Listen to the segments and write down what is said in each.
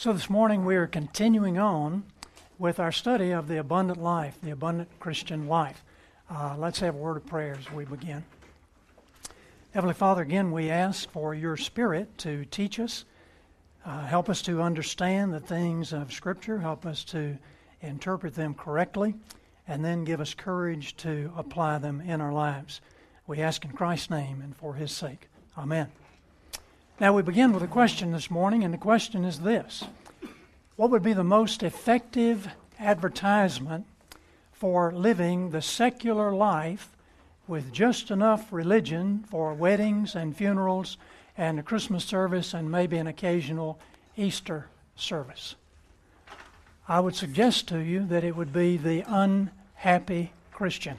So this morning we are continuing on with our study of the abundant life, the abundant Christian life. Uh, let's have a word of prayer as we begin. Heavenly Father, again we ask for your Spirit to teach us, uh, help us to understand the things of Scripture, help us to interpret them correctly, and then give us courage to apply them in our lives. We ask in Christ's name and for His sake. Amen. Now, we begin with a question this morning, and the question is this What would be the most effective advertisement for living the secular life with just enough religion for weddings and funerals and a Christmas service and maybe an occasional Easter service? I would suggest to you that it would be the unhappy Christian,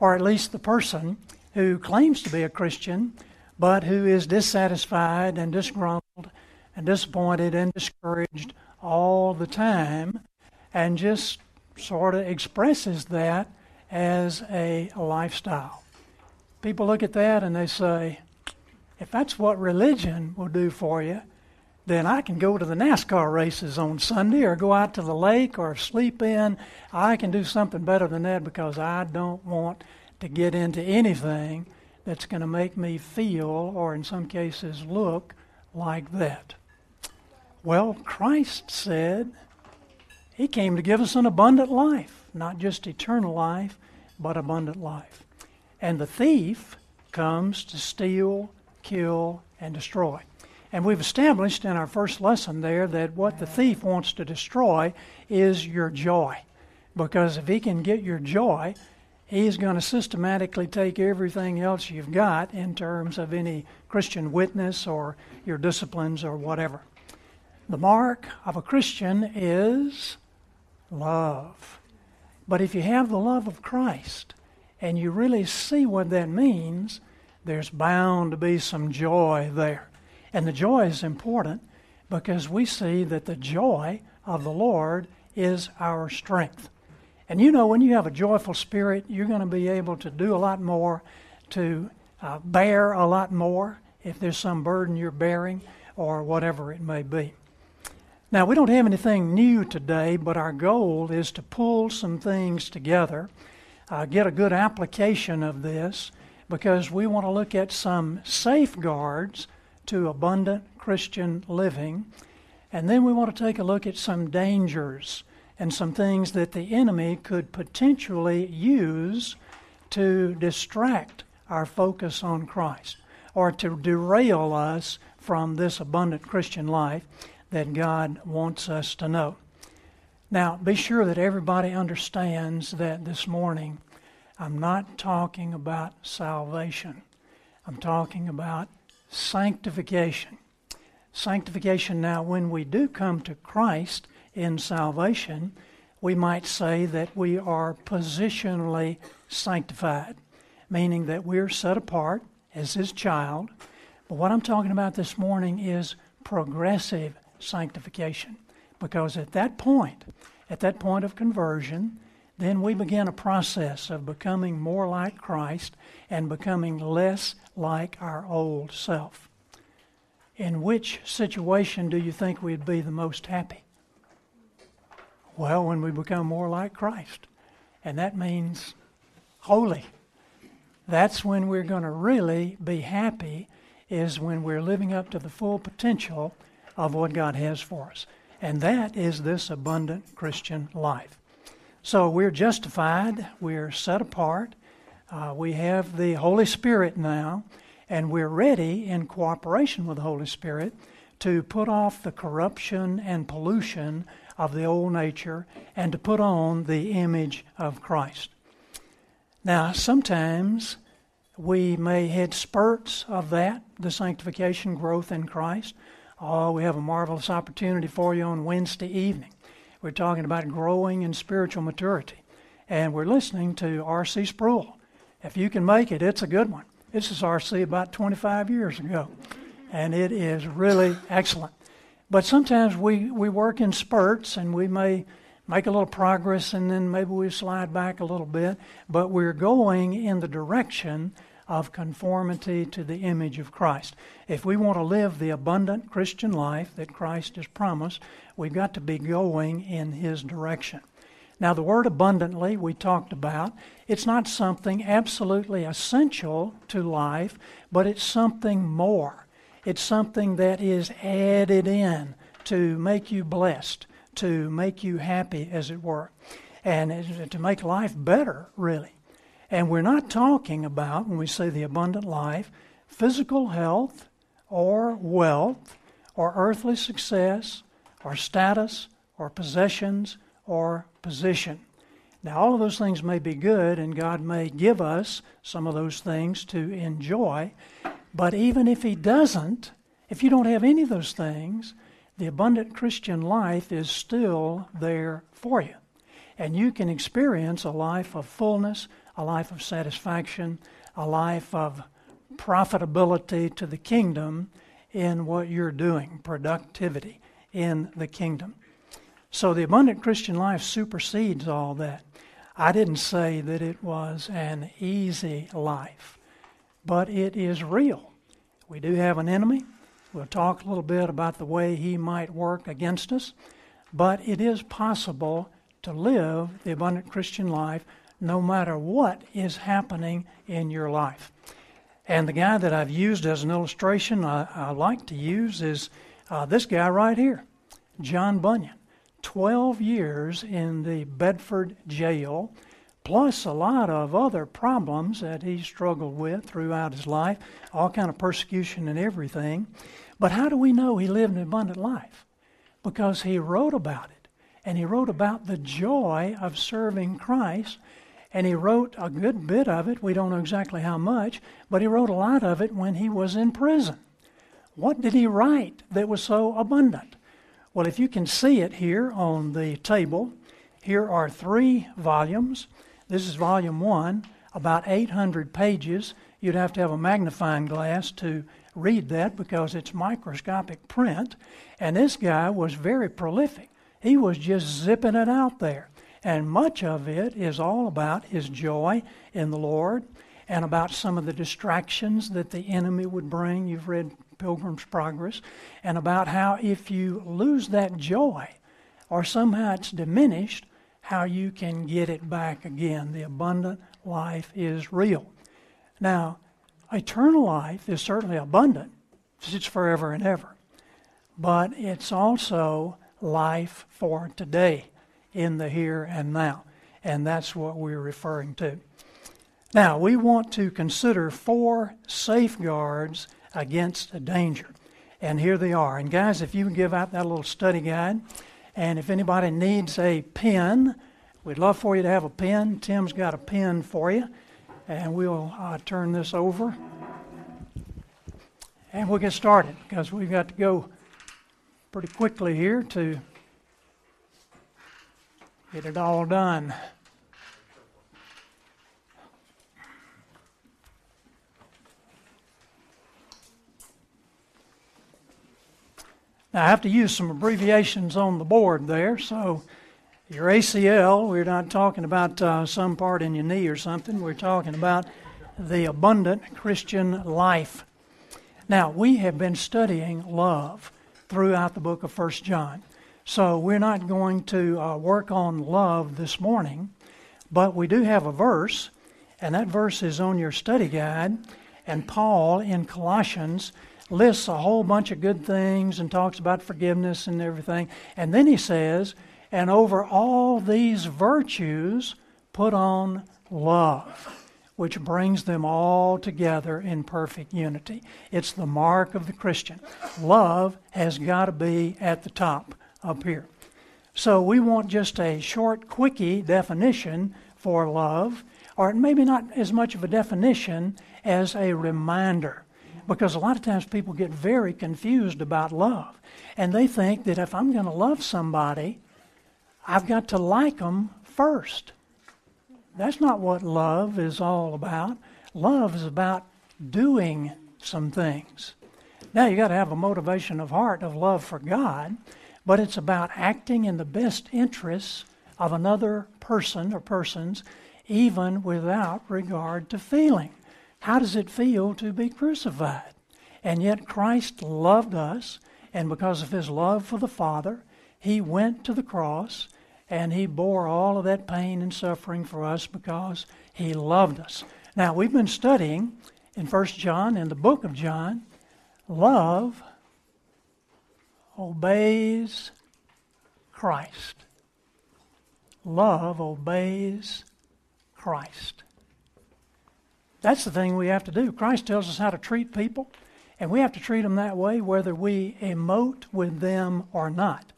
or at least the person who claims to be a Christian but who is dissatisfied and disgruntled and disappointed and discouraged all the time and just sort of expresses that as a lifestyle. People look at that and they say, if that's what religion will do for you, then I can go to the NASCAR races on Sunday or go out to the lake or sleep in. I can do something better than that because I don't want to get into anything that's going to make me feel, or in some cases look, like that. Well, Christ said He came to give us an abundant life, not just eternal life, but abundant life. And the thief comes to steal, kill, and destroy. And we've established in our first lesson there that what the thief wants to destroy is your joy. Because if he can get your joy, He's going to systematically take everything else you've got in terms of any Christian witness or your disciplines or whatever. The mark of a Christian is love. But if you have the love of Christ and you really see what that means, there's bound to be some joy there. And the joy is important because we see that the joy of the Lord is our strength. And you know, when you have a joyful spirit, you're going to be able to do a lot more, to uh, bear a lot more if there's some burden you're bearing or whatever it may be. Now, we don't have anything new today, but our goal is to pull some things together, uh, get a good application of this, because we want to look at some safeguards to abundant Christian living, and then we want to take a look at some dangers and some things that the enemy could potentially use to distract our focus on Christ or to derail us from this abundant Christian life that God wants us to know. Now, be sure that everybody understands that this morning I'm not talking about salvation. I'm talking about sanctification. Sanctification now, when we do come to Christ, in salvation, we might say that we are positionally sanctified, meaning that we're set apart as His child. But what I'm talking about this morning is progressive sanctification, because at that point, at that point of conversion, then we begin a process of becoming more like Christ and becoming less like our old self. In which situation do you think we'd be the most happy? Well, when we become more like Christ. And that means holy. That's when we're going to really be happy, is when we're living up to the full potential of what God has for us. And that is this abundant Christian life. So we're justified, we're set apart, uh, we have the Holy Spirit now, and we're ready in cooperation with the Holy Spirit to put off the corruption and pollution of the old nature and to put on the image of Christ. Now, sometimes we may hit spurts of that, the sanctification growth in Christ. Oh, we have a marvelous opportunity for you on Wednesday evening. We're talking about growing in spiritual maturity. And we're listening to R.C. Sproul. If you can make it, it's a good one. This is R.C. about 25 years ago. And it is really excellent. But sometimes we, we work in spurts and we may make a little progress and then maybe we slide back a little bit, but we're going in the direction of conformity to the image of Christ. If we want to live the abundant Christian life that Christ has promised, we've got to be going in His direction. Now, the word abundantly we talked about, it's not something absolutely essential to life, but it's something more. It's something that is added in to make you blessed, to make you happy, as it were, and to make life better, really. And we're not talking about, when we say the abundant life, physical health or wealth or earthly success or status or possessions or position. Now, all of those things may be good, and God may give us some of those things to enjoy, but even if He doesn't, if you don't have any of those things, the abundant Christian life is still there for you. And you can experience a life of fullness, a life of satisfaction, a life of profitability to the kingdom in what you're doing, productivity in the kingdom. So the abundant Christian life supersedes all that. I didn't say that it was an easy life, but it is real. We do have an enemy. We'll talk a little bit about the way he might work against us, but it is possible to live the abundant Christian life no matter what is happening in your life. And the guy that I've used as an illustration I, I like to use is uh, this guy right here, John Bunyan. 12 years in the Bedford jail, plus a lot of other problems that he struggled with throughout his life, all kind of persecution and everything. But how do we know he lived an abundant life? Because he wrote about it. And he wrote about the joy of serving Christ. And he wrote a good bit of it. We don't know exactly how much, but he wrote a lot of it when he was in prison. What did he write that was so abundant? Well, if you can see it here on the table, here are three volumes. This is volume one, about 800 pages. You'd have to have a magnifying glass to read that because it's microscopic print. And this guy was very prolific. He was just zipping it out there. And much of it is all about his joy in the Lord and about some of the distractions that the enemy would bring. You've read Pilgrim's Progress, and about how if you lose that joy or somehow it's diminished, how you can get it back again. The abundant life is real. Now, eternal life is certainly abundant, it's forever and ever, but it's also life for today in the here and now. And that's what we're referring to. Now, we want to consider four safeguards against danger. And here they are. And guys, if you would give out that little study guide, and if anybody needs a pen, we'd love for you to have a pen. Tim's got a pen for you, and we'll uh, turn this over. And we'll get started because we've got to go pretty quickly here to get it all done. Now, I have to use some abbreviations on the board there. So, your ACL, we're not talking about uh, some part in your knee or something. We're talking about the abundant Christian life. Now, we have been studying love throughout the book of First John. So, we're not going to uh, work on love this morning, but we do have a verse, and that verse is on your study guide. And Paul in Colossians lists a whole bunch of good things and talks about forgiveness and everything. And then he says, and over all these virtues, put on love, which brings them all together in perfect unity. It's the mark of the Christian. Love has got to be at the top up here. So we want just a short, quickie definition for love, or maybe not as much of a definition as a reminder. Because a lot of times people get very confused about love. And they think that if I'm going to love somebody, I've got to like them first. That's not what love is all about. Love is about doing some things. Now, you got to have a motivation of heart of love for God, but it's about acting in the best interests of another person or persons, even without regard to feeling. How does it feel to be crucified? And yet Christ loved us, and because of his love for the Father, he went to the cross and he bore all of that pain and suffering for us because he loved us. Now, we've been studying in 1 John, in the book of John, love obeys Christ. Love obeys Christ. That's the thing we have to do. Christ tells us how to treat people, and we have to treat them that way whether we emote with them or not.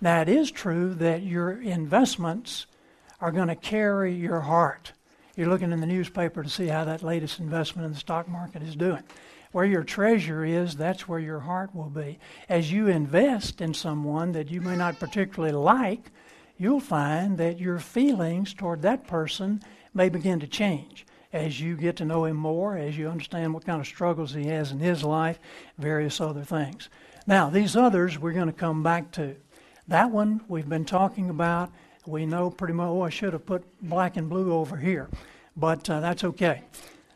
Now, it is true that your investments are going to carry your heart. You're looking in the newspaper to see how that latest investment in the stock market is doing. Where your treasure is, that's where your heart will be. As you invest in someone that you may not particularly like, you'll find that your feelings toward that person may begin to change as you get to know him more, as you understand what kind of struggles he has in his life, various other things. Now, these others we're going to come back to. That one we've been talking about. We know pretty much, oh, I should have put black and blue over here, but uh, that's okay.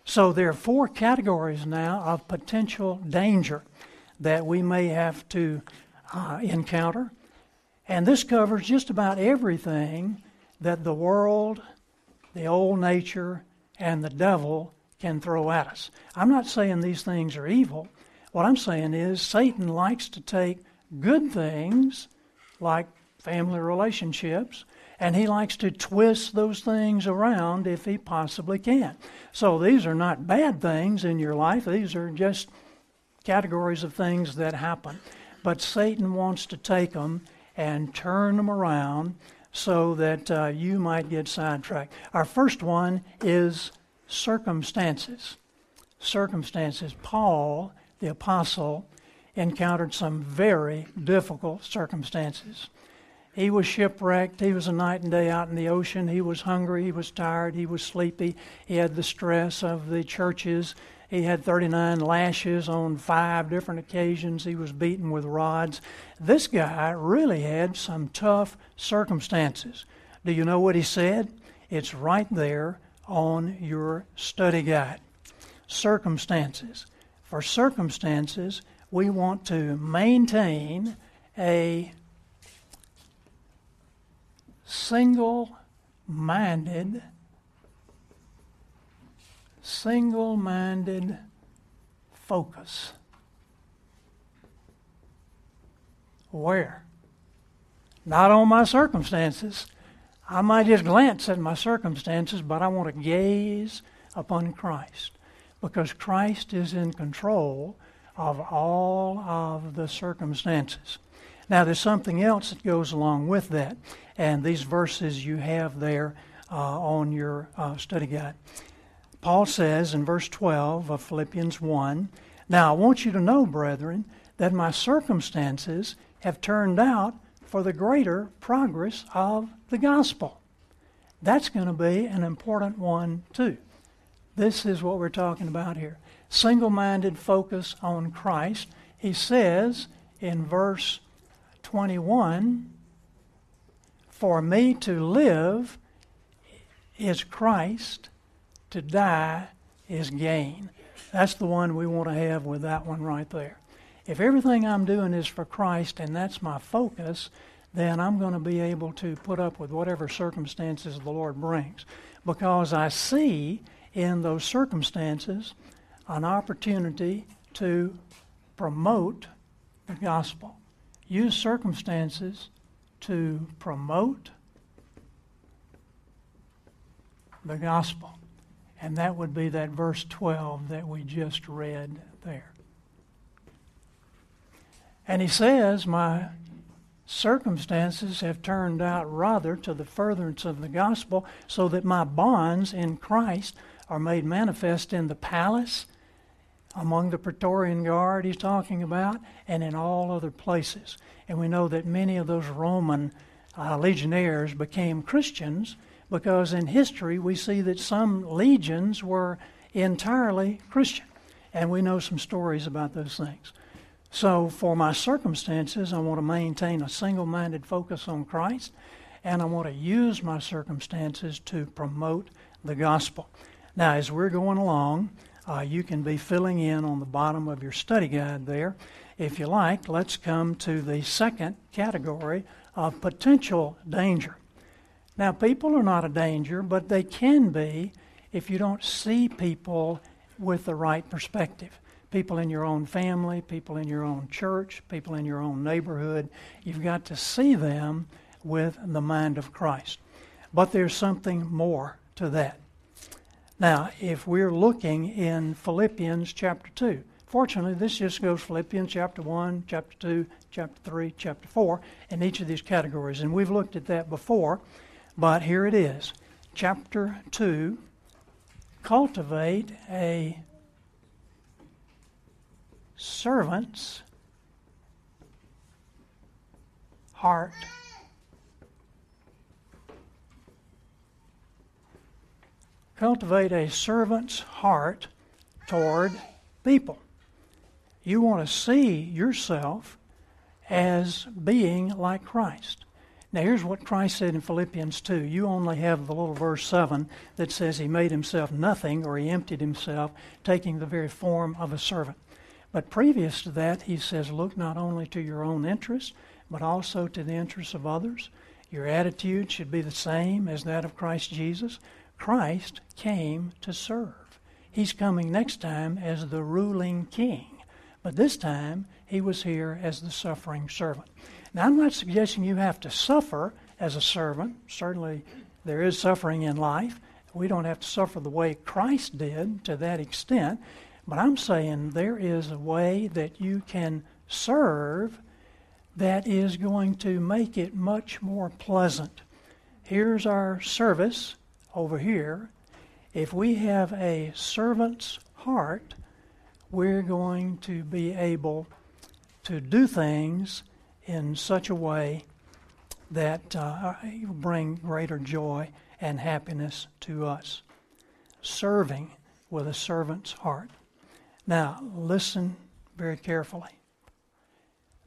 So there are four categories now of potential danger that we may have to uh, encounter. And this covers just about everything that the world, the old nature, and the devil can throw at us. I'm not saying these things are evil. What I'm saying is Satan likes to take good things like family relationships and he likes to twist those things around if he possibly can. So these are not bad things in your life, these are just categories of things that happen. But Satan wants to take them and turn them around so that uh, you might get sidetracked. Our first one is circumstances. Circumstances. Paul, the apostle, encountered some very difficult circumstances. He was shipwrecked. He was a night and day out in the ocean. He was hungry. He was tired. He was sleepy. He had the stress of the churches. He had 39 lashes on five different occasions. He was beaten with rods. This guy really had some tough circumstances. Do you know what he said? It's right there on your study guide. Circumstances. For circumstances, we want to maintain a single minded, single minded focus. Where? Not on my circumstances. I might just glance at my circumstances, but I want to gaze upon Christ because Christ is in control of all of the circumstances. Now, there's something else that goes along with that, and these verses you have there uh, on your uh, study guide. Paul says in verse 12 of Philippians 1 Now I want you to know, brethren, that my circumstances have turned out for the greater progress of the gospel. That's going to be an important one, too. This is what we're talking about here single minded focus on Christ. He says in verse 21 For me to live is Christ, to die is gain. That's the one we want to have with that one right there. If everything I'm doing is for Christ and that's my focus, then I'm going to be able to put up with whatever circumstances the Lord brings. Because I see in those circumstances an opportunity to promote the gospel. Use circumstances to promote the gospel. And that would be that verse 12 that we just read there. And he says, My circumstances have turned out rather to the furtherance of the gospel, so that my bonds in Christ are made manifest in the palace among the Praetorian Guard he's talking about, and in all other places. And we know that many of those Roman uh, legionnaires became Christians because in history we see that some legions were entirely Christian. And we know some stories about those things. So, for my circumstances, I want to maintain a single minded focus on Christ, and I want to use my circumstances to promote the gospel. Now, as we're going along, Uh, you can be filling in on the bottom of your study guide there. If you like, let's come to the second category of potential danger. Now, people are not a danger, but they can be if you don't see people with the right perspective. People in your own family, people in your own church, people in your own neighborhood. You've got to see them with the mind of Christ. But there's something more to that. Now, if we're looking in Philippians chapter 2, fortunately, this just goes Philippians chapter 1, chapter 2, chapter 3, chapter 4, in each of these categories. And we've looked at that before, but here it is. Chapter 2 cultivate a servant's heart. Cultivate a servant's heart toward people. You want to see yourself as being like Christ. Now, here's what Christ said in Philippians 2. You only have the little verse 7 that says he made himself nothing or he emptied himself, taking the very form of a servant. But previous to that, he says, look not only to your own interests, but also to the interests of others. Your attitude should be the same as that of Christ Jesus. Christ came to serve. He's coming next time as the ruling king. But this time, he was here as the suffering servant. Now, I'm not suggesting you have to suffer as a servant. Certainly, there is suffering in life. We don't have to suffer the way Christ did to that extent. But I'm saying there is a way that you can serve that is going to make it much more pleasant. Here's our service over here. If we have a servant's heart, we're going to be able to do things in such a way that uh, bring greater joy and happiness to us. Serving with a servant's heart. Now, listen very carefully.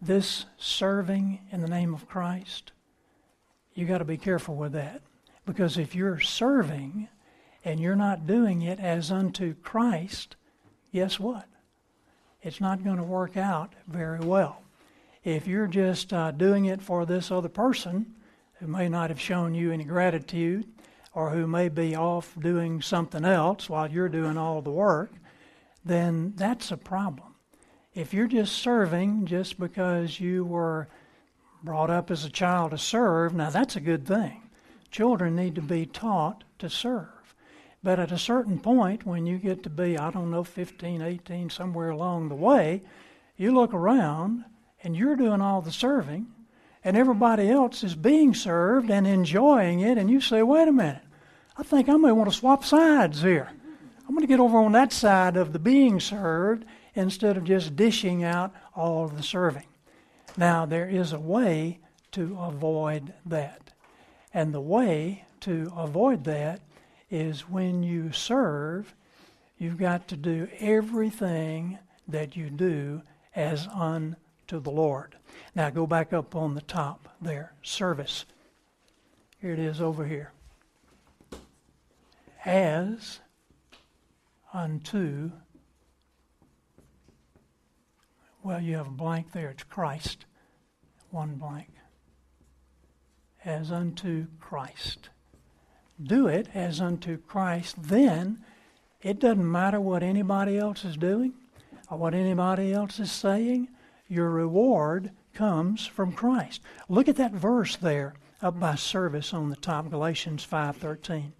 This serving in the name of Christ, you got to be careful with that. Because if you're serving and you're not doing it as unto Christ, guess what? It's not going to work out very well. If you're just uh, doing it for this other person who may not have shown you any gratitude or who may be off doing something else while you're doing all the work, then that's a problem. If you're just serving just because you were brought up as a child to serve, now that's a good thing. Children need to be taught to serve. But at a certain point, when you get to be, I don't know, 15, 18, somewhere along the way, you look around and you're doing all the serving, and everybody else is being served and enjoying it, and you say, wait a minute, I think I may want to swap sides here. I'm going to get over on that side of the being served instead of just dishing out all the serving. Now, there is a way to avoid that. And the way to avoid that is when you serve, you've got to do everything that you do as unto the Lord. Now, go back up on the top there service. Here it is over here. As unto, well, you have a blank there. It's Christ. One blank. As unto Christ. Do it as unto Christ. Then it doesn't matter what anybody else is doing or what anybody else is saying. Your reward comes from Christ. Look at that verse there up by service on the top, Galatians 5:13.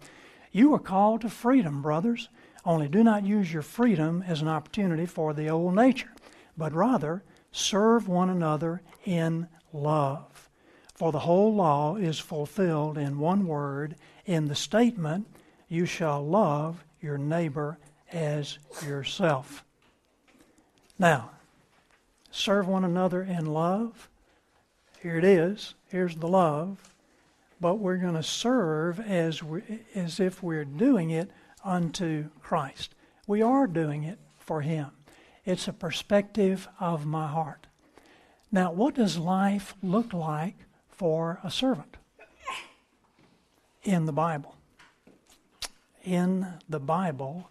You are called to freedom, brothers. Only do not use your freedom as an opportunity for the old nature, but rather serve one another in love. For the whole law is fulfilled in one word, in the statement, You shall love your neighbor as yourself. Now, serve one another in love. Here it is. Here's the love. But we're going to serve as, we, as if we're doing it unto Christ. We are doing it for Him. It's a perspective of my heart. Now, what does life look like for a servant in the Bible? In the Bible,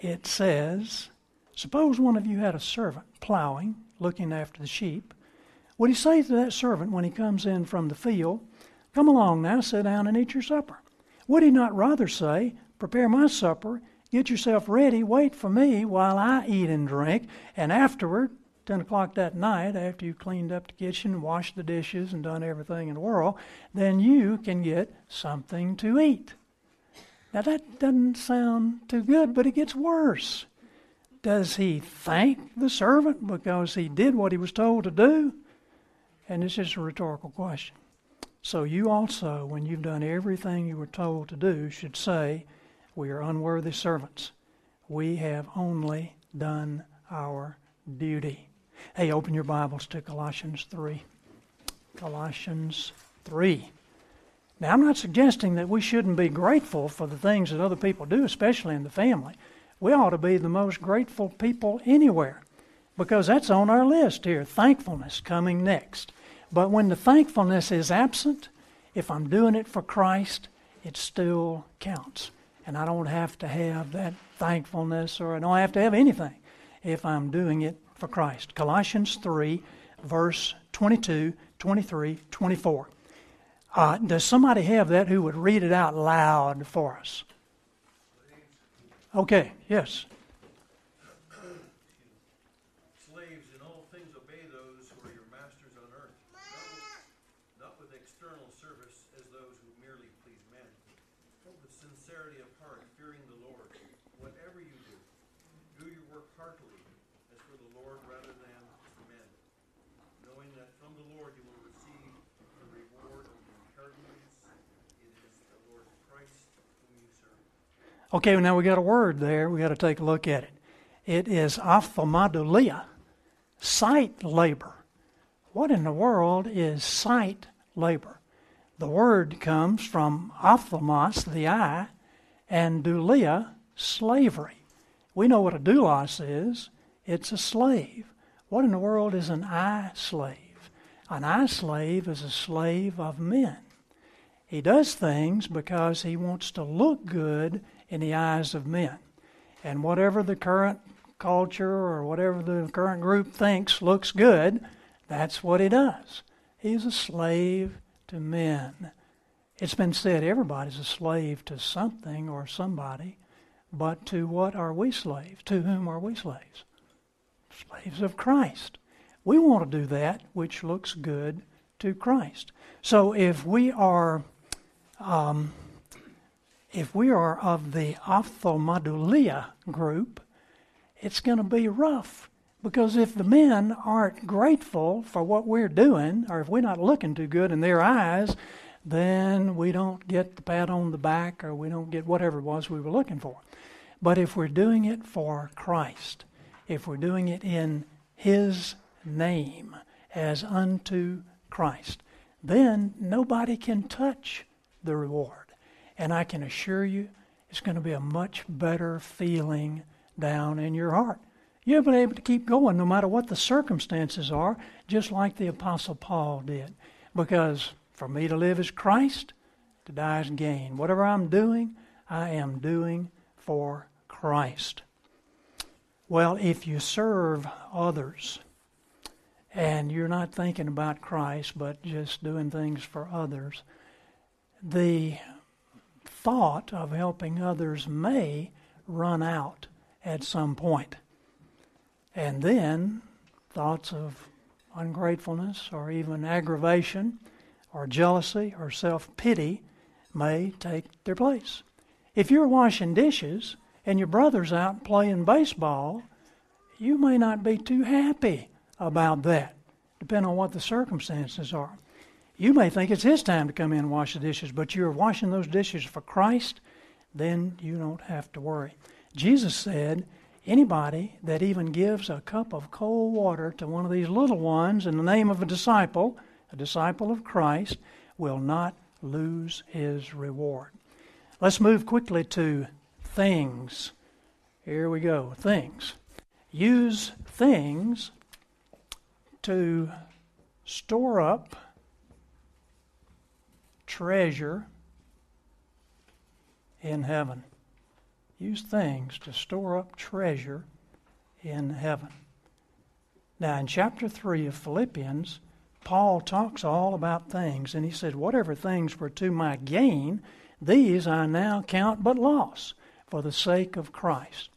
it says, Suppose one of you had a servant plowing, looking after the sheep. Would he say to that servant when he comes in from the field, Come along now, sit down and eat your supper? Would he not rather say, Prepare my supper, get yourself ready, wait for me while I eat and drink, and afterward, 10 o'clock that night, after you've cleaned up the kitchen, washed the dishes, and done everything in the world, then you can get something to eat. Now that doesn't sound too good, but it gets worse. Does he thank the servant because he did what he was told to do? And it's just a rhetorical question. So you also, when you've done everything you were told to do, should say, We are unworthy servants. We have only done our duty. Hey, open your Bibles to Colossians 3. Colossians 3. Now, I'm not suggesting that we shouldn't be grateful for the things that other people do, especially in the family. We ought to be the most grateful people anywhere because that's on our list here thankfulness coming next. But when the thankfulness is absent, if I'm doing it for Christ, it still counts. And I don't have to have that thankfulness or I don't have to have anything if I'm doing it for Christ. Colossians 3, verse 22, 23, 24. Uh, does somebody have that who would read it out loud for us? Okay, yes. Okay, now we got a word there. We got to take a look at it. It is ophthalmodoulia, sight labor. What in the world is sight labor? The word comes from ophthalmos, the eye, and doulia, slavery. We know what a doulos is. It's a slave. What in the world is an eye slave? An eye slave is a slave of men. He does things because he wants to look good in the eyes of men. And whatever the current culture or whatever the current group thinks looks good, that's what he does. He's a slave to men. It's been said everybody's a slave to something or somebody, but to what are we slaves? To whom are we slaves? Slaves of Christ. We want to do that which looks good to Christ. So if we are um, if we are of the ophthalmodoulia group, it's going to be rough. Because if the men aren't grateful for what we're doing, or if we're not looking too good in their eyes, then we don't get the pat on the back or we don't get whatever it was we were looking for. But if we're doing it for Christ, if we're doing it in His name as unto Christ, then nobody can touch the reward. And I can assure you, it's going to be a much better feeling down in your heart. You'll be able to keep going no matter what the circumstances are, just like the Apostle Paul did. Because for me to live is Christ, to die is gain. Whatever I'm doing, I am doing for Christ. Well, if you serve others and you're not thinking about Christ, but just doing things for others, the thought of helping others may run out at some point. And then thoughts of ungratefulness or even aggravation or jealousy or self pity may take their place. If you're washing dishes and your brother's out playing baseball, you may not be too happy about that, depending on what the circumstances are. You may think it's his time to come in and wash the dishes, but you're washing those dishes for Christ, then you don't have to worry. Jesus said, Anybody that even gives a cup of cold water to one of these little ones in the name of a disciple, a disciple of Christ, will not lose his reward. Let's move quickly to things. Here we go. Things. Use things to store up treasure in heaven. use things to store up treasure in heaven. Now, in chapter 3 of Philippians, Paul talks all about things, and he said, Whatever things were to my gain, these I now count but loss for the sake of Christ.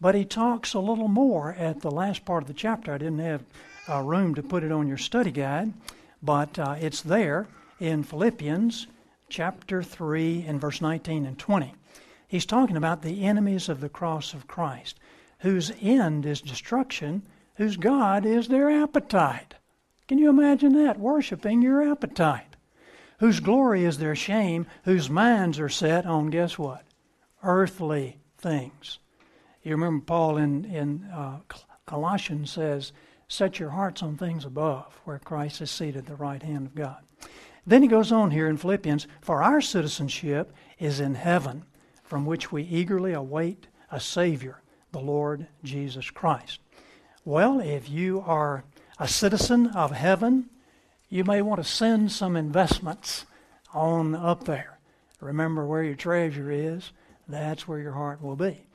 But he talks a little more at the last part of the chapter. I didn't have uh, room to put it on your study guide, but uh, it's there in Philippians chapter 3 and verse 19 and 20. He's talking about the enemies of the cross of Christ, whose end is destruction, whose God is their appetite. Can you imagine that? Worshipping your appetite. Whose glory is their shame, whose minds are set on, guess what? Earthly things. You remember Paul in, in uh, Colossians says, Set your hearts on things above, where Christ is seated at the right hand of God. Then he goes on here in Philippians, For our citizenship is in heaven, from which we eagerly await a Savior, the Lord Jesus Christ. Well, if you are a citizen of heaven, you may want to send some investments on up there. Remember where your treasure is, that's where your heart will be.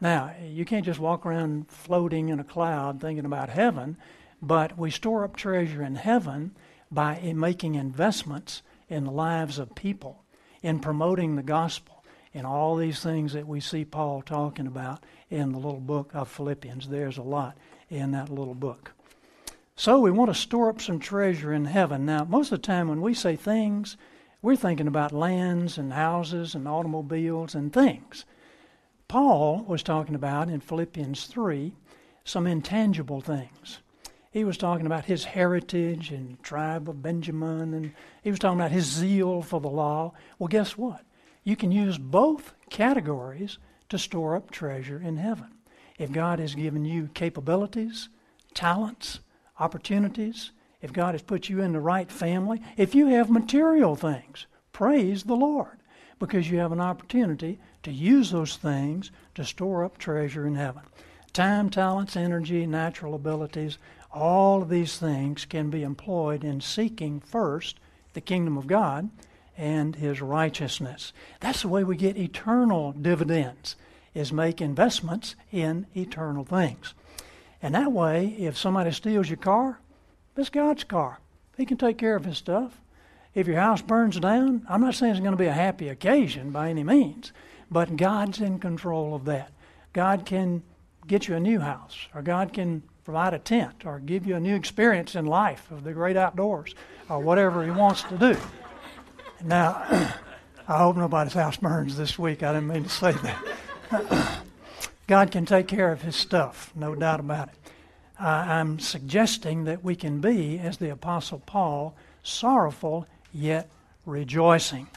Now, you can't just walk around floating in a cloud thinking about heaven, but we store up treasure in heaven by making investments in the lives of people, in promoting the gospel, in all these things that we see Paul talking about in the little book of Philippians. There's a lot in that little book. So we want to store up some treasure in heaven. Now, most of the time when we say things, we're thinking about lands and houses and automobiles and things. Paul was talking about in Philippians 3 some intangible things. He was talking about his heritage and tribe of Benjamin, and he was talking about his zeal for the law. Well, guess what? You can use both categories to store up treasure in heaven. If God has given you capabilities, talents, opportunities, if God has put you in the right family, if you have material things, praise the Lord because you have an opportunity to use those things to store up treasure in heaven. Time, talents, energy, natural abilities, all of these things can be employed in seeking first the kingdom of God and his righteousness. That's the way we get eternal dividends is make investments in eternal things. And that way, if somebody steals your car, it's God's car. He can take care of his stuff. If your house burns down, I'm not saying it's going to be a happy occasion by any means, but God's in control of that. God can get you a new house, or God can provide a tent, or give you a new experience in life of the great outdoors, or whatever He wants to do. Now, I hope nobody's house burns this week. I didn't mean to say that. God can take care of His stuff, no doubt about it. Uh, I'm suggesting that we can be, as the Apostle Paul, sorrowful yet rejoicing.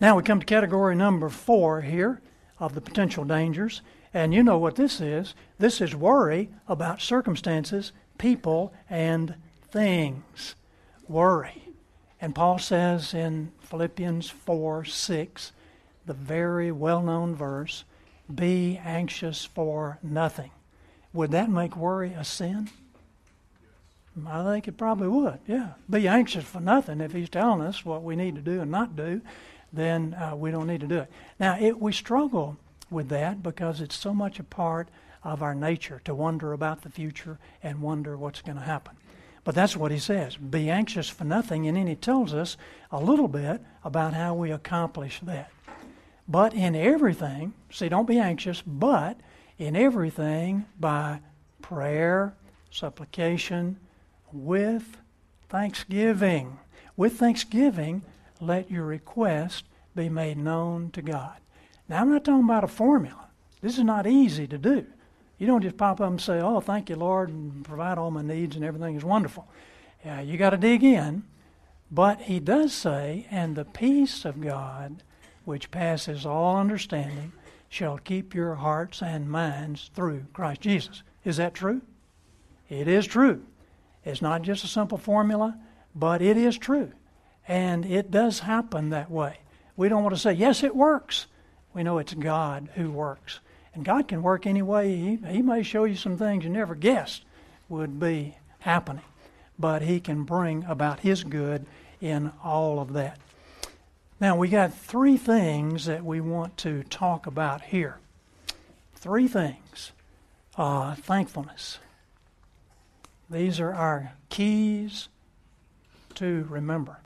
Now we come to category number four here of the potential dangers. And you know what this is this is worry about circumstances, people, and things. Worry. And Paul says in Philippians 4 6, the very well known verse, be anxious for nothing. Would that make worry a sin? I think it probably would, yeah. Be anxious for nothing. If he's telling us what we need to do and not do, then uh, we don't need to do it. Now, it, we struggle with that because it's so much a part of our nature to wonder about the future and wonder what's going to happen. But that's what he says be anxious for nothing, and then he tells us a little bit about how we accomplish that. But in everything, see, don't be anxious, but in everything by prayer, supplication, with thanksgiving. With thanksgiving, let your request be made known to God. Now, I'm not talking about a formula. This is not easy to do. You don't just pop up and say, Oh, thank you, Lord, and provide all my needs and everything is wonderful. Yeah, you got to dig in. But he does say, And the peace of God, which passes all understanding, shall keep your hearts and minds through Christ Jesus. Is that true? It is true. It's not just a simple formula, but it is true. And it does happen that way. We don't want to say, yes, it works. We know it's God who works. And God can work any way. He, he may show you some things you never guessed would be happening. But He can bring about His good in all of that. Now, we got three things that we want to talk about here. three things uh, thankfulness. These are our keys to remember.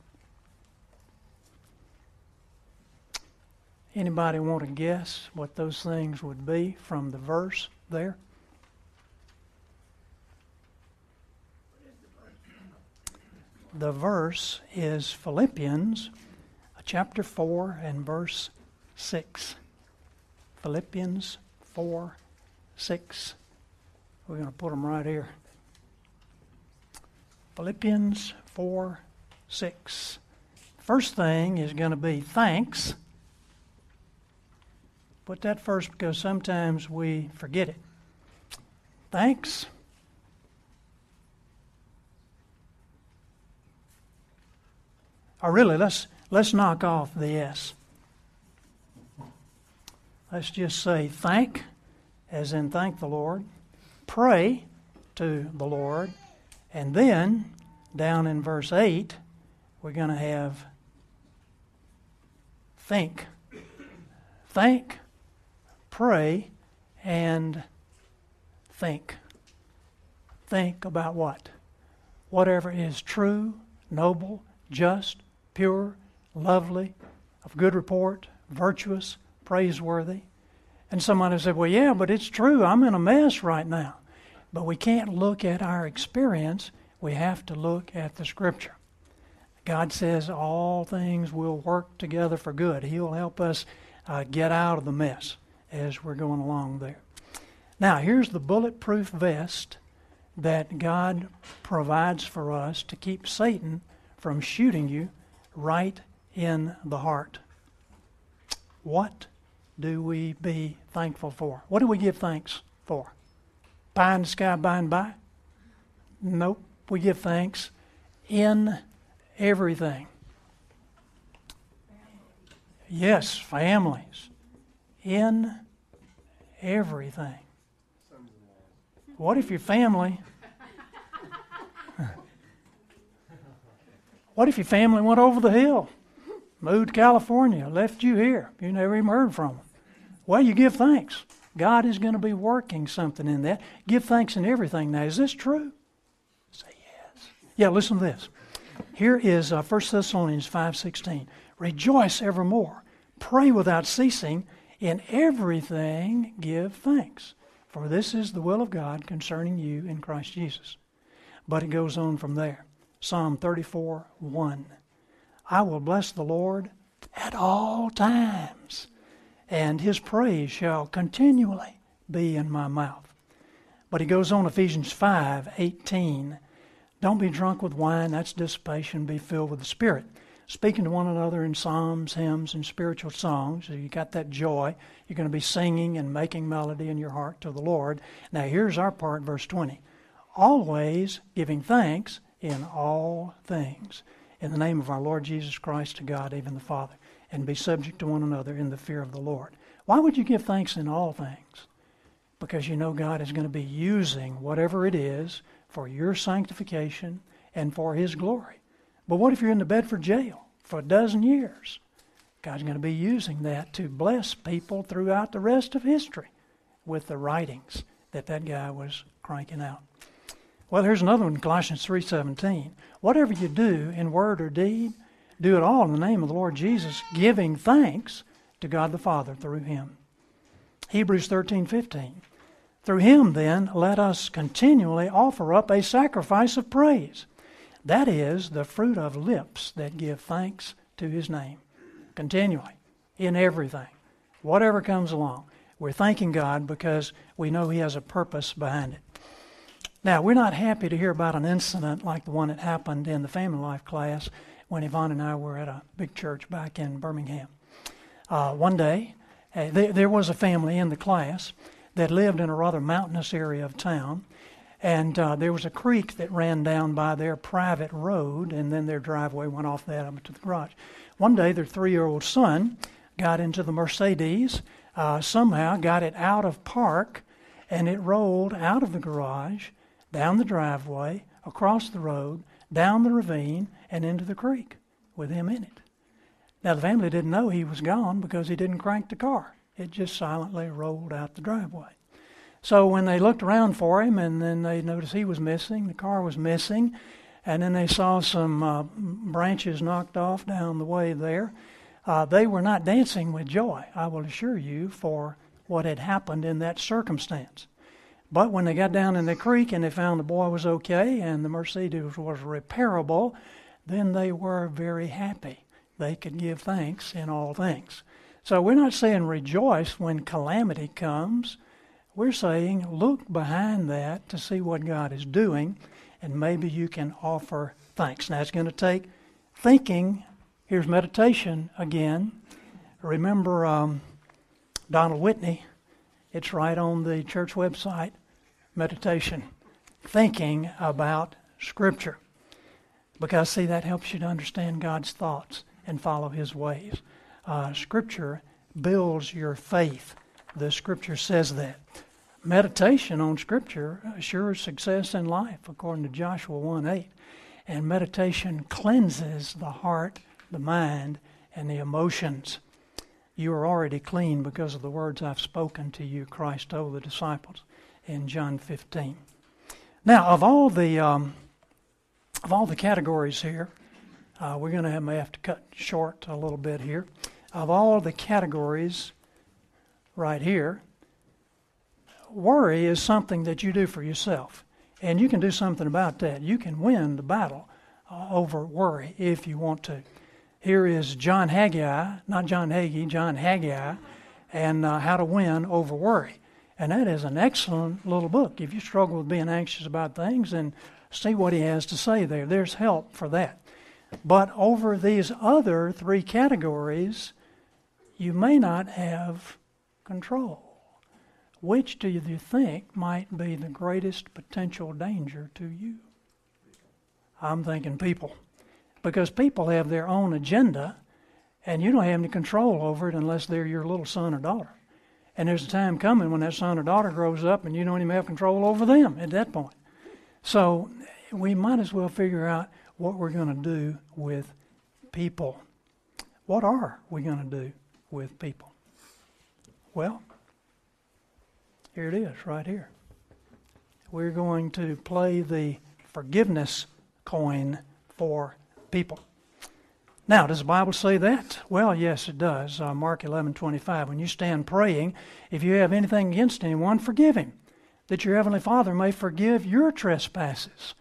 Anybody want to guess what those things would be from the verse there? The verse is Philippians uh, chapter 4 and verse 6. Philippians 4 6. We're going to put them right here. Philippians 4 6. First thing is going to be thanks. Put that first because sometimes we forget it. Thanks. Or really, let's let's knock off the S. Let's just say thank, as in thank the Lord, pray to the Lord, and then down in verse 8, we're going to have think. Thank, pray, and think. Think about what? Whatever is true, noble, just, pure, lovely, of good report, virtuous, praiseworthy. And somebody said, Well, yeah, but it's true. I'm in a mess right now. But we can't look at our experience. We have to look at the Scripture. God says all things will work together for good. He'll help us uh, get out of the mess as we're going along there. Now, here's the bulletproof vest that God provides for us to keep Satan from shooting you right in the heart. What do we be thankful for? What do we give thanks for? Pie in the sky by and by? Nope. We give thanks in everything. Yes, families. In everything. What if your family What if your family went over the hill? moved to California, left you here. You never even heard from them. Well, you give thanks. God is going to be working something in that. Give thanks in everything. Now, is this true? Say yes. Yeah, listen to this. Here is uh, 1 Thessalonians 5.16. Rejoice evermore. Pray without ceasing. In everything give thanks. For this is the will of God concerning you in Christ Jesus. But it goes on from there. Psalm 34 1. I will bless the Lord at all times, and his praise shall continually be in my mouth. But he goes on, Ephesians 5 18. Don't be drunk with wine, that's dissipation. Be filled with the Spirit. Speaking to one another in psalms, hymns, and spiritual songs. So you got that joy. You're going to be singing and making melody in your heart to the Lord. Now, here's our part, verse 20. Always giving thanks in all things in the name of our Lord Jesus Christ to God, even the Father, and be subject to one another in the fear of the Lord. Why would you give thanks in all things? Because you know God is going to be using whatever it is for your sanctification and for His glory. But what if you're in the Bedford jail for a dozen years? God's going to be using that to bless people throughout the rest of history with the writings that that guy was cranking out. Well, here's another one, Colossians 3:17. Whatever you do in word or deed, do it all in the name of the Lord Jesus, giving thanks to God the Father through him. Hebrews 13:15. Through him then let us continually offer up a sacrifice of praise. That is the fruit of lips that give thanks to his name. Continually in everything. Whatever comes along, we're thanking God because we know he has a purpose behind it. Now, we're not happy to hear about an incident like the one that happened in the family life class when Yvonne and I were at a big church back in Birmingham. Uh, one day, uh, there, there was a family in the class that lived in a rather mountainous area of town, and uh, there was a creek that ran down by their private road, and then their driveway went off that up to the garage. One day, their three year old son got into the Mercedes, uh, somehow got it out of park, and it rolled out of the garage down the driveway, across the road, down the ravine, and into the creek with him in it. Now, the family didn't know he was gone because he didn't crank the car It just silently rolled out the driveway. So when they looked around for him and then they noticed he was missing, the car was missing, and then they saw some uh, branches knocked off down the way there, uh, they were not dancing with joy, I will assure you, for what had happened in that circumstance. But when they got down in the creek and they found the boy was okay and the Mercedes was repairable, then they were very happy. They could give thanks in all things. So we're not saying rejoice when calamity comes. We're saying look behind that to see what God is doing, and maybe you can offer thanks. Now it's going to take thinking. Here's meditation again. Remember um, Donald Whitney? It's right on the church website. Meditation, thinking about Scripture. Because, see, that helps you to understand God's thoughts and follow His ways. Uh, scripture builds your faith. The Scripture says that. Meditation on Scripture assures success in life, according to Joshua 1 8. And meditation cleanses the heart, the mind, and the emotions. You are already clean because of the words I've spoken to you, Christ told the disciples in John 15. Now, of all the um, of all the categories here, uh, we're going to may have to cut short a little bit here. Of all the categories right here, worry is something that you do for yourself. And you can do something about that. You can win the battle uh, over worry if you want to. Here is John Haggai, not John Hagee, John Haggai, and uh, How to Win Over Worry. And that is an excellent little book. If you struggle with being anxious about things, and see what he has to say there. There's help for that. But over these other three categories, you may not have control. Which do you think might be the greatest potential danger to you? I'm thinking people. Because people have their own agenda, and you don't have any control over it unless they're your little son or daughter. And there's a time coming when that son or daughter grows up and you don't even have control over them at that point. So we might as well figure out what we're going to do with people. What are we going to do with people? Well, here it is, right here. We're going to play the forgiveness coin for people. Now, does the Bible say that? Well, yes, it does. Uh, Mark 11:25. When you stand praying, if you have anything against anyone, forgive him, that your heavenly Father may forgive your trespasses.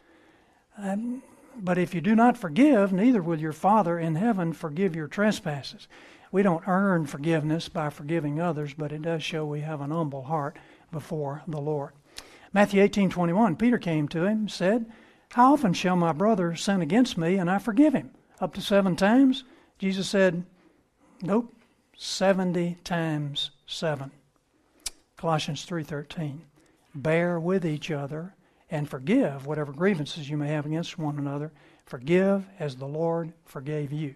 Um, but if you do not forgive, neither will your Father in heaven forgive your trespasses. We don't earn forgiveness by forgiving others, but it does show we have an humble heart before the Lord. Matthew 18:21 Peter came to him and said, "How often shall my brother sin against me and I forgive him? Up to 7 times?" Jesus said, "Nope, 70 times 7." Colossians 3:13 Bear with each other and forgive whatever grievances you may have against one another. Forgive as the Lord forgave you.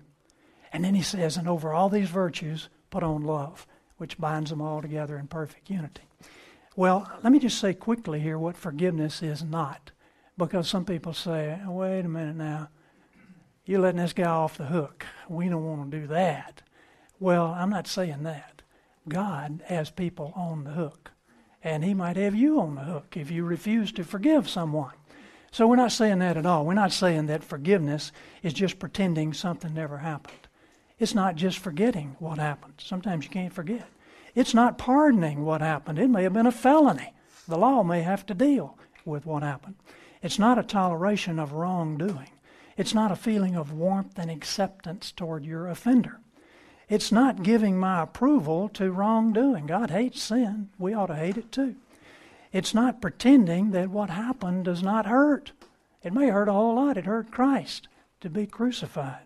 And then he says, and over all these virtues, put on love, which binds them all together in perfect unity. Well, let me just say quickly here what forgiveness is not. Because some people say, wait a minute now, you're letting this guy off the hook. We don't want to do that. Well, I'm not saying that. God has people on the hook and he might have you on the hook if you refuse to forgive someone. So we're not saying that at all. We're not saying that forgiveness is just pretending something never happened. It's not just forgetting what happened. Sometimes you can't forget. It's not pardoning what happened. It may have been a felony. The law may have to deal with what happened. It's not a toleration of wrongdoing. It's not a feeling of warmth and acceptance toward your offender. It's not giving my approval to wrongdoing. God hates sin. We ought to hate it too. It's not pretending that what happened does not hurt. It may hurt a whole lot. It hurt Christ to be crucified.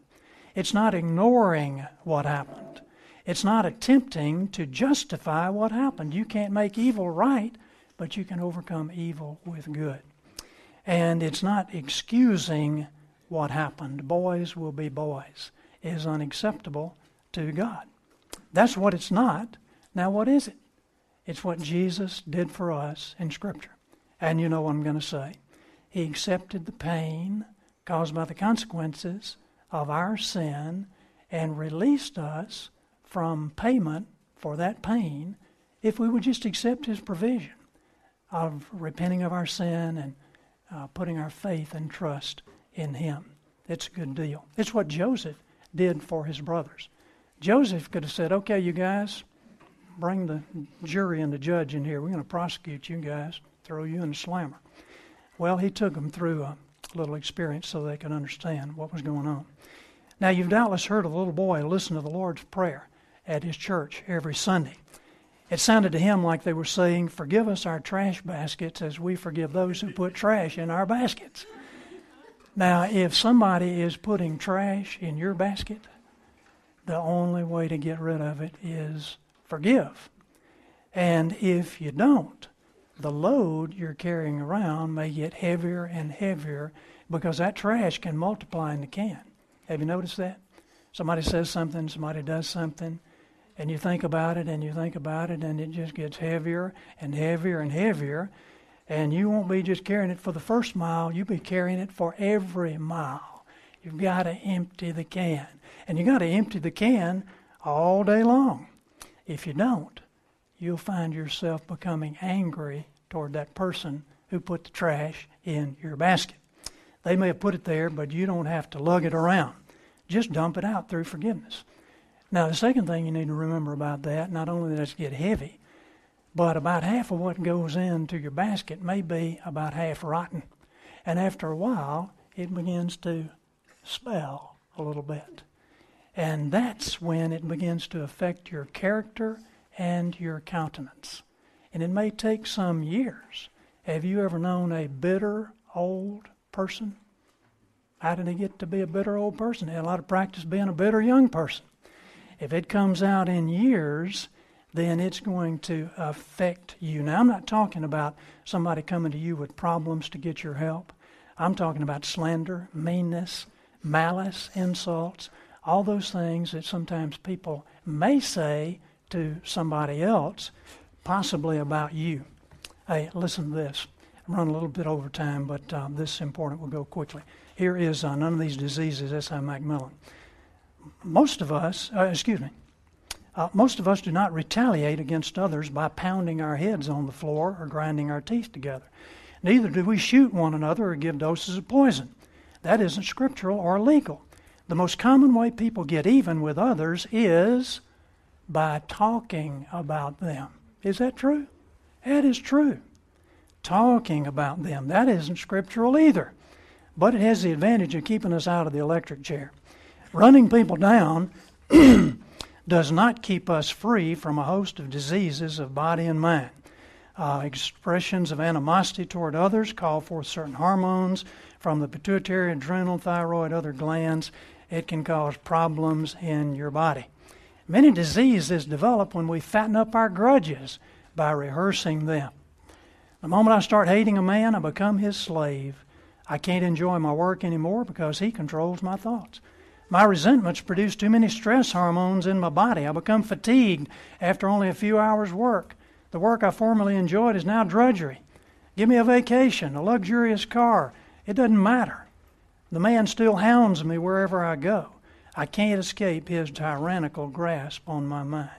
It's not ignoring what happened. It's not attempting to justify what happened. You can't make evil right, but you can overcome evil with good. And it's not excusing what happened. Boys will be boys. It is unacceptable to God. That's what it's not. Now, what is it? It's what Jesus did for us in Scripture. And you know what I'm going to say. He accepted the pain caused by the consequences of our sin and released us from payment for that pain if we would just accept His provision of repenting of our sin and uh, putting our faith and trust in Him. It's a good deal. It's what Joseph did for his brothers. Joseph could have said, Okay, you guys, bring the jury and the judge in here. We're going to prosecute you guys, throw you in the slammer. Well, he took them through a little experience so they could understand what was going on. Now, you've doubtless heard of a little boy listen to the Lord's Prayer at his church every Sunday. It sounded to him like they were saying, Forgive us our trash baskets as we forgive those who put trash in our baskets. Now, if somebody is putting trash in your basket, the only way to get rid of it is forgive. And if you don't, the load you're carrying around may get heavier and heavier because that trash can multiply in the can. Have you noticed that? Somebody says something, somebody does something, and you think about it and you think about it, and it just gets heavier and heavier and heavier. And you won't be just carrying it for the first mile, you'll be carrying it for every mile. You've got to empty the can. And you've got to empty the can all day long. If you don't, you'll find yourself becoming angry toward that person who put the trash in your basket. They may have put it there, but you don't have to lug it around. Just dump it out through forgiveness. Now, the second thing you need to remember about that, not only does it get heavy, but about half of what goes into your basket may be about half rotten. And after a while, it begins to smell a little bit. And that's when it begins to affect your character and your countenance. And it may take some years. Have you ever known a bitter old person? How did he get to be a bitter old person? He had a lot of practice being a bitter young person. If it comes out in years, then it's going to affect you. Now, I'm not talking about somebody coming to you with problems to get your help. I'm talking about slander, meanness, malice, insults, all those things that sometimes people may say to somebody else, possibly about you. Hey, listen to this. I'm running a little bit over time, but uh, this is important. We'll go quickly. Here is uh, none of these diseases, S.I. McMillen. Most of us, uh, excuse me, uh, most of us do not retaliate against others by pounding our heads on the floor or grinding our teeth together. Neither do we shoot one another or give doses of poison. That isn't scriptural or legal. The most common way people get even with others is by talking about them. Is that true? That is true. Talking about them. That isn't scriptural either. But it has the advantage of keeping us out of the electric chair. Running people down does not keep us free from a host of diseases of body and mind. Uh, expressions of animosity toward others call forth certain hormones from the pituitary, adrenal, thyroid, other glands. It can cause problems in your body. Many diseases develop when we fatten up our grudges by rehearsing them. The moment I start hating a man, I become his slave. I can't enjoy my work anymore because he controls my thoughts. My resentments produce too many stress hormones in my body. I become fatigued after only a few hours' work. The work I formerly enjoyed is now drudgery. Give me a vacation, a luxurious car. It doesn't matter. The man still hounds me wherever I go. I can't escape his tyrannical grasp on my mind.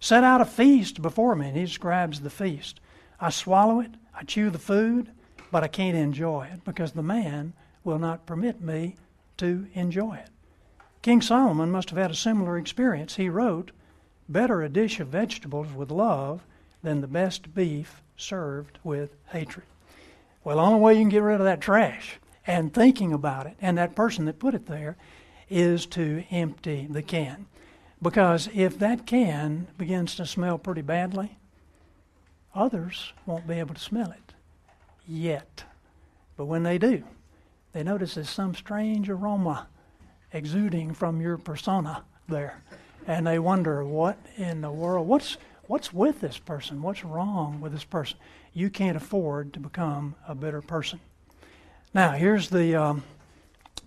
Set out a feast before me, and he describes the feast. I swallow it, I chew the food, but I can't enjoy it because the man will not permit me to enjoy it. King Solomon must have had a similar experience. He wrote, Better a dish of vegetables with love than the best beef served with hatred. Well, the only way you can get rid of that trash and thinking about it and that person that put it there is to empty the can. Because if that can begins to smell pretty badly, others won't be able to smell it yet. But when they do, they notice there's some strange aroma exuding from your persona there. And they wonder, what in the world? What's, what's with this person? What's wrong with this person? You can't afford to become a bitter person. Now, here's the. Um,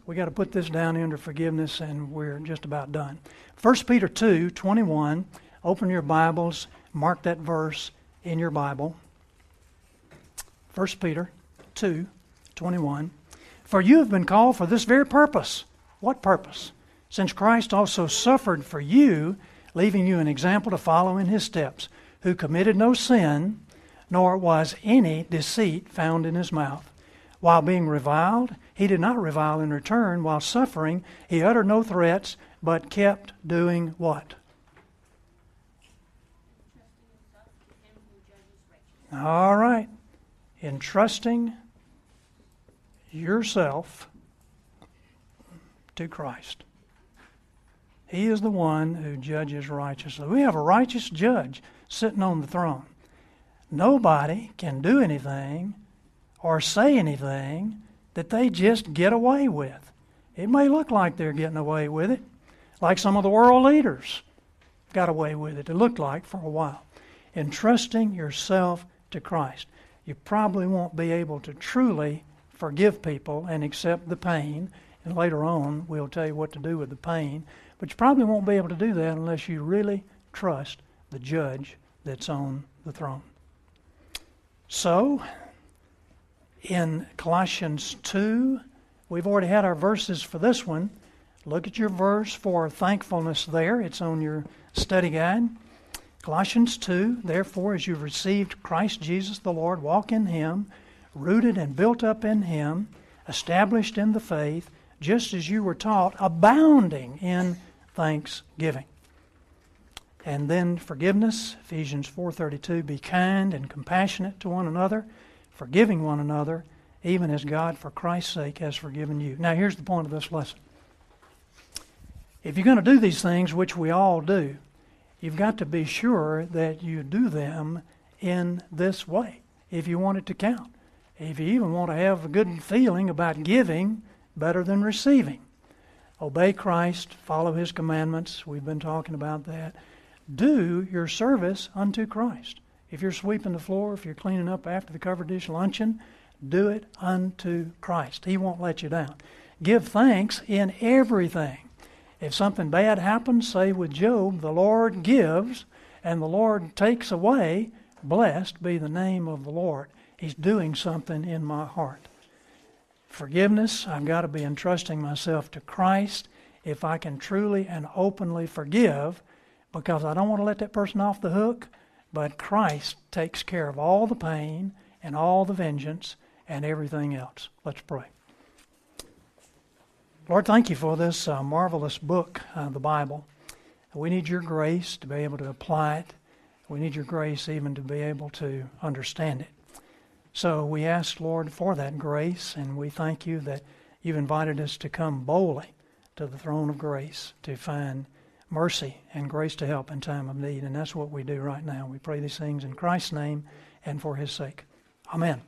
we got to put this down under forgiveness, and we're just about done. 1 Peter 2 21. Open your Bibles, mark that verse in your Bible. 1 Peter 2 21. For you have been called for this very purpose what purpose? Since Christ also suffered for you, leaving you an example to follow in his steps, who committed no sin, nor was any deceit found in his mouth. While being reviled, he did not revile in return. While suffering, he uttered no threats, but kept doing what? All right. Entrusting yourself to Christ. He is the one who judges righteously. We have a righteous judge sitting on the throne. Nobody can do anything or say anything that they just get away with. It may look like they're getting away with it, like some of the world leaders got away with it. It looked like for a while. Entrusting yourself to Christ. You probably won't be able to truly forgive people and accept the pain. And later on, we'll tell you what to do with the pain. But you probably won't be able to do that unless you really trust the judge that's on the throne. So, in Colossians 2, we've already had our verses for this one. Look at your verse for thankfulness there. It's on your study guide. Colossians 2, therefore, as you've received Christ Jesus the Lord, walk in Him, rooted and built up in Him, established in the faith, just as you were taught, abounding in thanksgiving. And then forgiveness, Ephesians 4:32, be kind and compassionate to one another, forgiving one another, even as God for Christ's sake has forgiven you. Now here's the point of this lesson. If you're going to do these things, which we all do, you've got to be sure that you do them in this way if you want it to count. If you even want to have a good feeling about giving better than receiving. Obey Christ, follow his commandments. We've been talking about that. Do your service unto Christ. If you're sweeping the floor, if you're cleaning up after the covered dish luncheon, do it unto Christ. He won't let you down. Give thanks in everything. If something bad happens, say with Job, the Lord gives and the Lord takes away. Blessed be the name of the Lord. He's doing something in my heart. Forgiveness, I've got to be entrusting myself to Christ if I can truly and openly forgive because I don't want to let that person off the hook, but Christ takes care of all the pain and all the vengeance and everything else. Let's pray. Lord, thank you for this uh, marvelous book, uh, the Bible. We need your grace to be able to apply it. We need your grace even to be able to understand it. So we ask, Lord, for that grace, and we thank you that you've invited us to come boldly to the throne of grace to find mercy and grace to help in time of need. And that's what we do right now. We pray these things in Christ's name and for his sake. Amen.